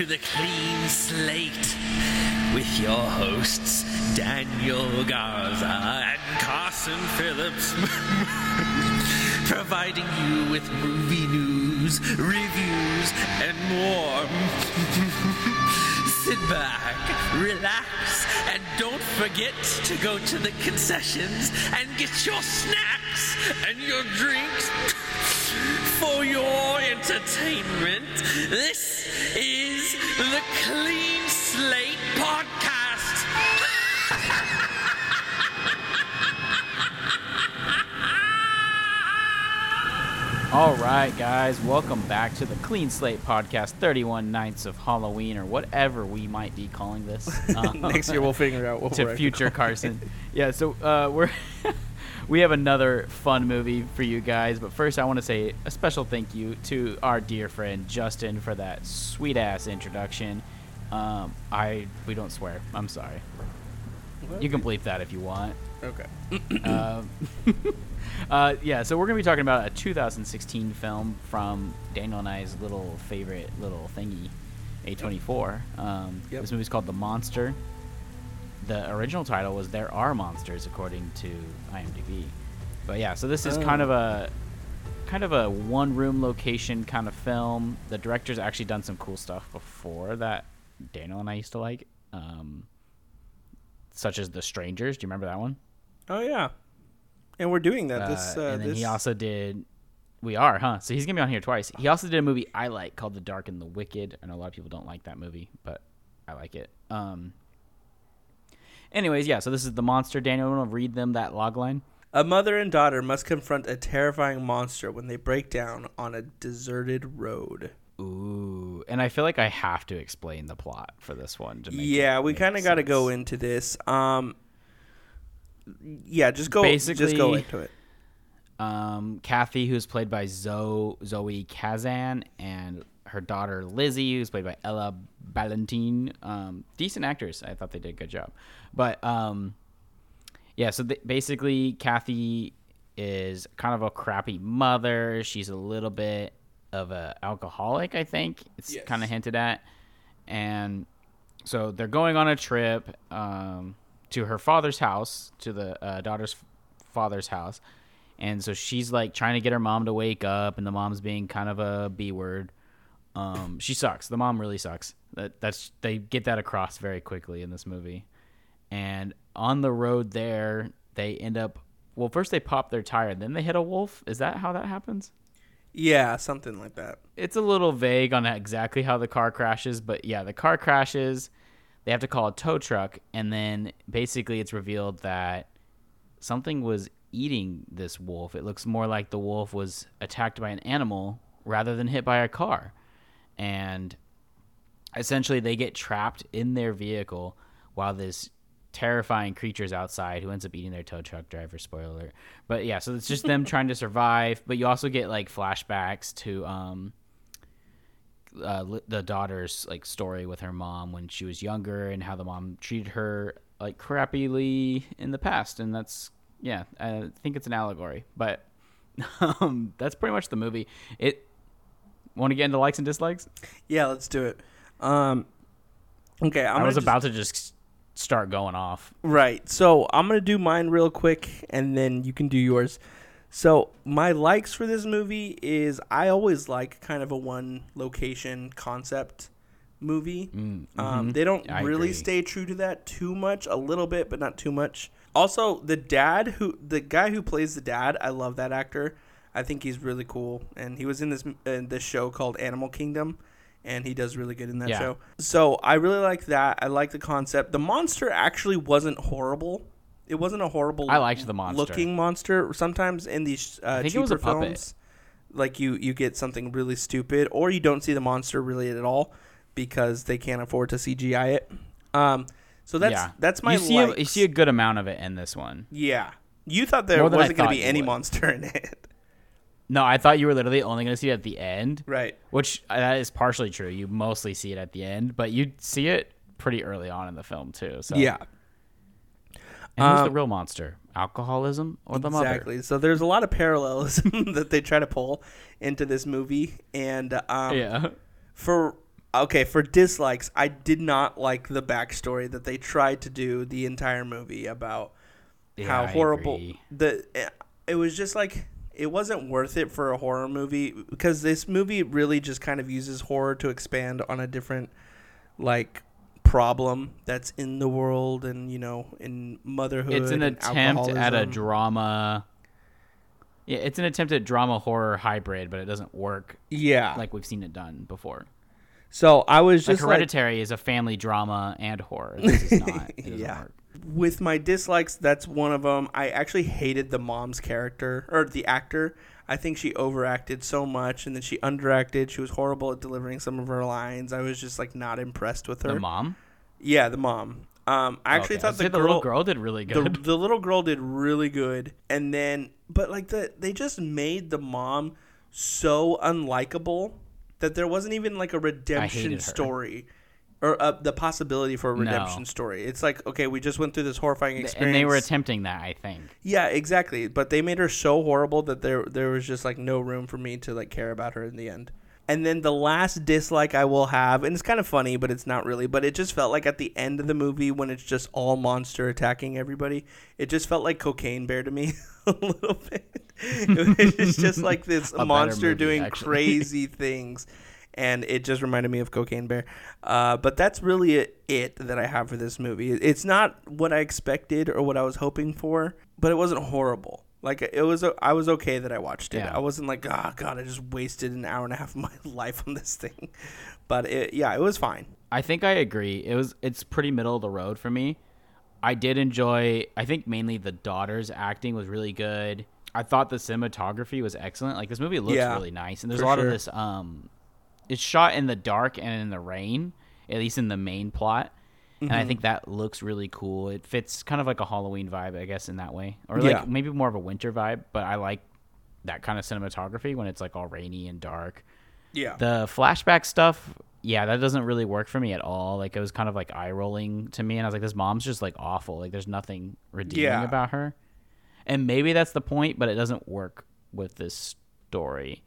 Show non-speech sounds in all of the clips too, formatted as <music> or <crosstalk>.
to the Clean Slate with your hosts Daniel Garza and Carson Phillips, <laughs> providing you with movie news, reviews, and more. <laughs> Sit back, relax, and don't forget to go to the concessions and get your snacks and your drinks <laughs> for your entertainment. This is the Clean Slate Podcast. All right, guys, welcome back to the Clean Slate Podcast, 31 Nights of Halloween, or whatever we might be calling this. Um, <laughs> Next year we'll figure out what to we're future Carson. <laughs> Yeah, so uh, we're <laughs> we have another fun movie for you guys, but first I want to say a special thank you to our dear friend Justin for that sweet ass introduction. Um, I we don't swear. I'm sorry. You can bleep that if you want. Okay. Um, <laughs> uh, yeah, so we're going to be talking about a 2016 film from Daniel and I's little favorite little thingy, A24. Um, Yep. This movie's called The Monster. The original title was There Are Monsters, according to IMDb. But yeah, so this is kind Oh. of a kind of a one room location kind of film. The director's actually done some cool stuff before that Daniel and I used to like, um, such as The Strangers. Do you remember that one? Oh yeah. And we're doing that. This Uh, uh, and then this he also did. We are, huh? So he's gonna be on here twice. He also did a movie I like called The Dark and the Wicked. I know a lot of people don't like that movie, but I like it. Um. Anyways, yeah. So this is the monster. Daniel, want to read them that log line? a mother and daughter must confront a terrifying monster when they break down on a deserted road. Ooh, and I feel like I have to explain the plot for this one. To make Yeah, we kind of got to go into this. Um Yeah, just go Basically, just go into it. um, Kathy, who's played by Zoe, Zoe Kazan, and her daughter Lizzie, who's played by Ella Ballentine. Um, decent actors. I thought they did a good job. But um, yeah, so th- basically, Kathy is kind of a crappy mother. She's a little bit of a alcoholic, I think. It's Yes. kind of hinted at. And so they're going on a trip um, to her father's house, to the uh, daughter's father's house. And so she's like trying to get her mom to wake up, and the mom's being kind of a b word. Um, she sucks. The mom really sucks. That that's they get that across very quickly in this movie. And on the road there, they end up. Well, first they pop their tire, then they hit a wolf. Is that how that happens? Yeah, something like that. It's a little vague on exactly how the car crashes, but yeah, the car crashes. They have to call a tow truck, and then basically it's revealed that something was eating this wolf. It looks more like the wolf was attacked by an animal rather than hit by a car. And essentially, they get trapped in their vehicle while this terrifying creature's outside who ends up eating their tow truck driver. Spoiler alert. But yeah, so it's just them <laughs> trying to survive. But you also get like flashbacks to um, uh, the daughter's like story with her mom when she was younger and how the mom treated her like crappily in the past, and that's yeah, I think it's an allegory, but <laughs> um, that's pretty much the movie. It want to get into likes and dislikes? Yeah, let's do it. Um Okay, I'm i was just- about to just start going off. Right. So I'm gonna do mine real quick, and then you can do yours. So my likes for this movie is I always like kind of a one location concept movie. Mm, Um, mhm. they don't I really agree. stay true to that too much, a little bit, but not too much. Also, the dad who the guy who plays the dad, I love that actor. I think he's really cool, and he was in this in this show called Animal Kingdom, and he does really good in that Yeah. show. So I really like that. I like the concept. The monster actually wasn't horrible. It wasn't a horrible. I liked the monster. looking monster. Sometimes in these uh, I think it cheaper was a puppet. films, like you you get something really stupid, or you don't see the monster really at all because they can't afford to CGI it. Um, so that's yeah, that's my you see, a, you see a good amount of it in this one. yeah. You thought there wasn't going to be any monster in it, No, I thought you were literally only going to see it at the end, right? which uh, that is partially true. You mostly see it at the end, but you see it pretty early on in the film too. So Yeah, And who's the Um, real monster? Alcoholism or the mother? exactly. So there's a lot of parallels <laughs> that they try to pull into this movie, and um, Yeah. for okay, for dislikes, I did not like the backstory that they tried to do the entire movie about Yeah, how horrible the. It was just like it wasn't worth it for a horror movie because this movie really just kind of uses horror to expand on a different like problem that's in the world and you know in motherhood. It's an attempt at a drama. Yeah, it's an attempt at drama horror hybrid, but it doesn't work Yeah. like we've seen it done before. so I was Like just like, Hereditary is a family drama and horror. This is <laughs> not. It doesn't Yeah. work. With my dislikes, that's one of them. I actually hated the mom's character or the actor. I think she overacted so much, and then she underacted. She was horrible at delivering some of her lines. I was just like not impressed with her. The mom. Yeah, the mom. Um, I actually Okay, thought the girl, the little girl did really good. the little girl did really good, and then but like the they just made the mom so unlikable that there wasn't even like a redemption story or uh, the possibility for a No. redemption story. It's like okay, we just went through this horrifying experience, and they were attempting that, I think. yeah, exactly. But they made her so horrible that there there was just like no room for me to like care about her in the end. And then the last dislike I will have, and it's kind of funny, but it's not really. But it just felt like at the end of the movie when it's just all monster attacking everybody, it just felt like Cocaine Bear to me <laughs> a little bit. <laughs> it's just like this <laughs> monster movie, doing actually. crazy things, and it just reminded me of Cocaine Bear. Uh, but that's really it, that I have for this movie. It's not what I expected or what I was hoping for, but it wasn't horrible. Like it was, I was okay that I watched it. Yeah. I wasn't like, oh god, I just wasted an hour and a half of my <laughs> life on this thing. But it, yeah, it was fine. I think I agree. It was it's pretty middle of the road for me. I did enjoy I think mainly the daughter's acting was really good. I thought the cinematography was excellent. Like this movie looks Yeah, really nice and there's a lot sure. of this um it's shot in the dark and in the rain, at least in the main plot. And Mm-hmm. I think that looks really cool. It fits kind of like a Halloween vibe, I guess, in that way. Or like Yeah. maybe more of a winter vibe, but I like that kind of cinematography when it's like all rainy and dark. Yeah, The flashback stuff, yeah, that doesn't really work for me at all. Like it was kind of like eye rolling to me, and I was like, this mom's just like awful. Like there's nothing redeeming Yeah. about her, and maybe that's the point, but it doesn't work with this story.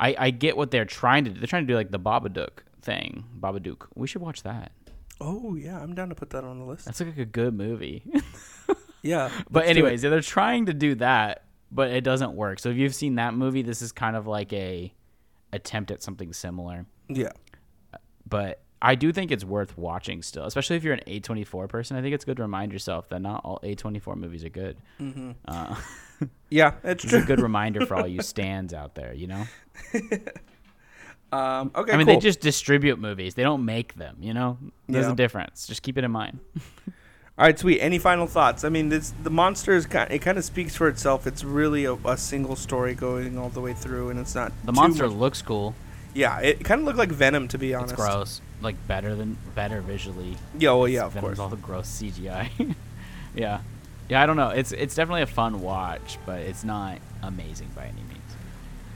I I get what they're trying to do. They're trying to do like the Babadook thing. Babadook. We should watch that. Oh yeah, I'm down to put that on the list. That's like a good movie. <laughs> Yeah, but let's do it. anyways, they're trying to do that, but it doesn't work. So if you've seen that movie, this is kind of like a attempt at something similar. yeah, but I do think it's worth watching still, especially if you're an A24 person. I think it's good to remind yourself that not all A24 movies are good. Mm-hmm. Uh, <laughs> yeah, it's it's a good reminder for all you <laughs> stands out there, you know? <laughs> Um, okay, I mean, cool. they just distribute movies, they don't make them, you know? There's Yeah. a difference. Just keep it in mind. All right, sweet. Any final thoughts? I mean, this the monster is kind. It kind of speaks for itself. It's really a, a single story going all the way through, and it's not The monster much- looks cool. Yeah, it kind of looked like Venom, to be honest. It's gross. Like, better than better visually. Yeah, well, yeah, of Venom's course. all the gross CGI. <laughs> yeah. Yeah, I don't know. It's it's definitely a fun watch, but it's not amazing by any means.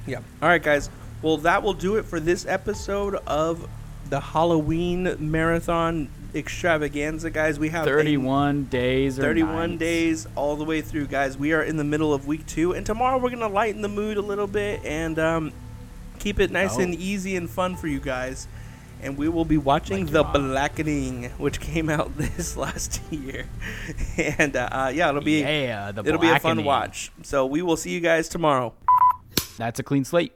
Yeah. All right, guys. Well, that will do it for this episode of the Halloween marathon extravaganza, guys. We have a 31 days 31 nights. days all the way through, guys. We are in the middle of week two, and tomorrow we're gonna lighten the mood a little bit and um, keep it nice Oh. and easy and fun for you guys. And we will be watching Like The. Blackening, which came out <laughs> this last year. and uh, uh, yeah, it'll be yeah, it'll be a fun watch. So we will see you guys tomorrow. That's a clean slate.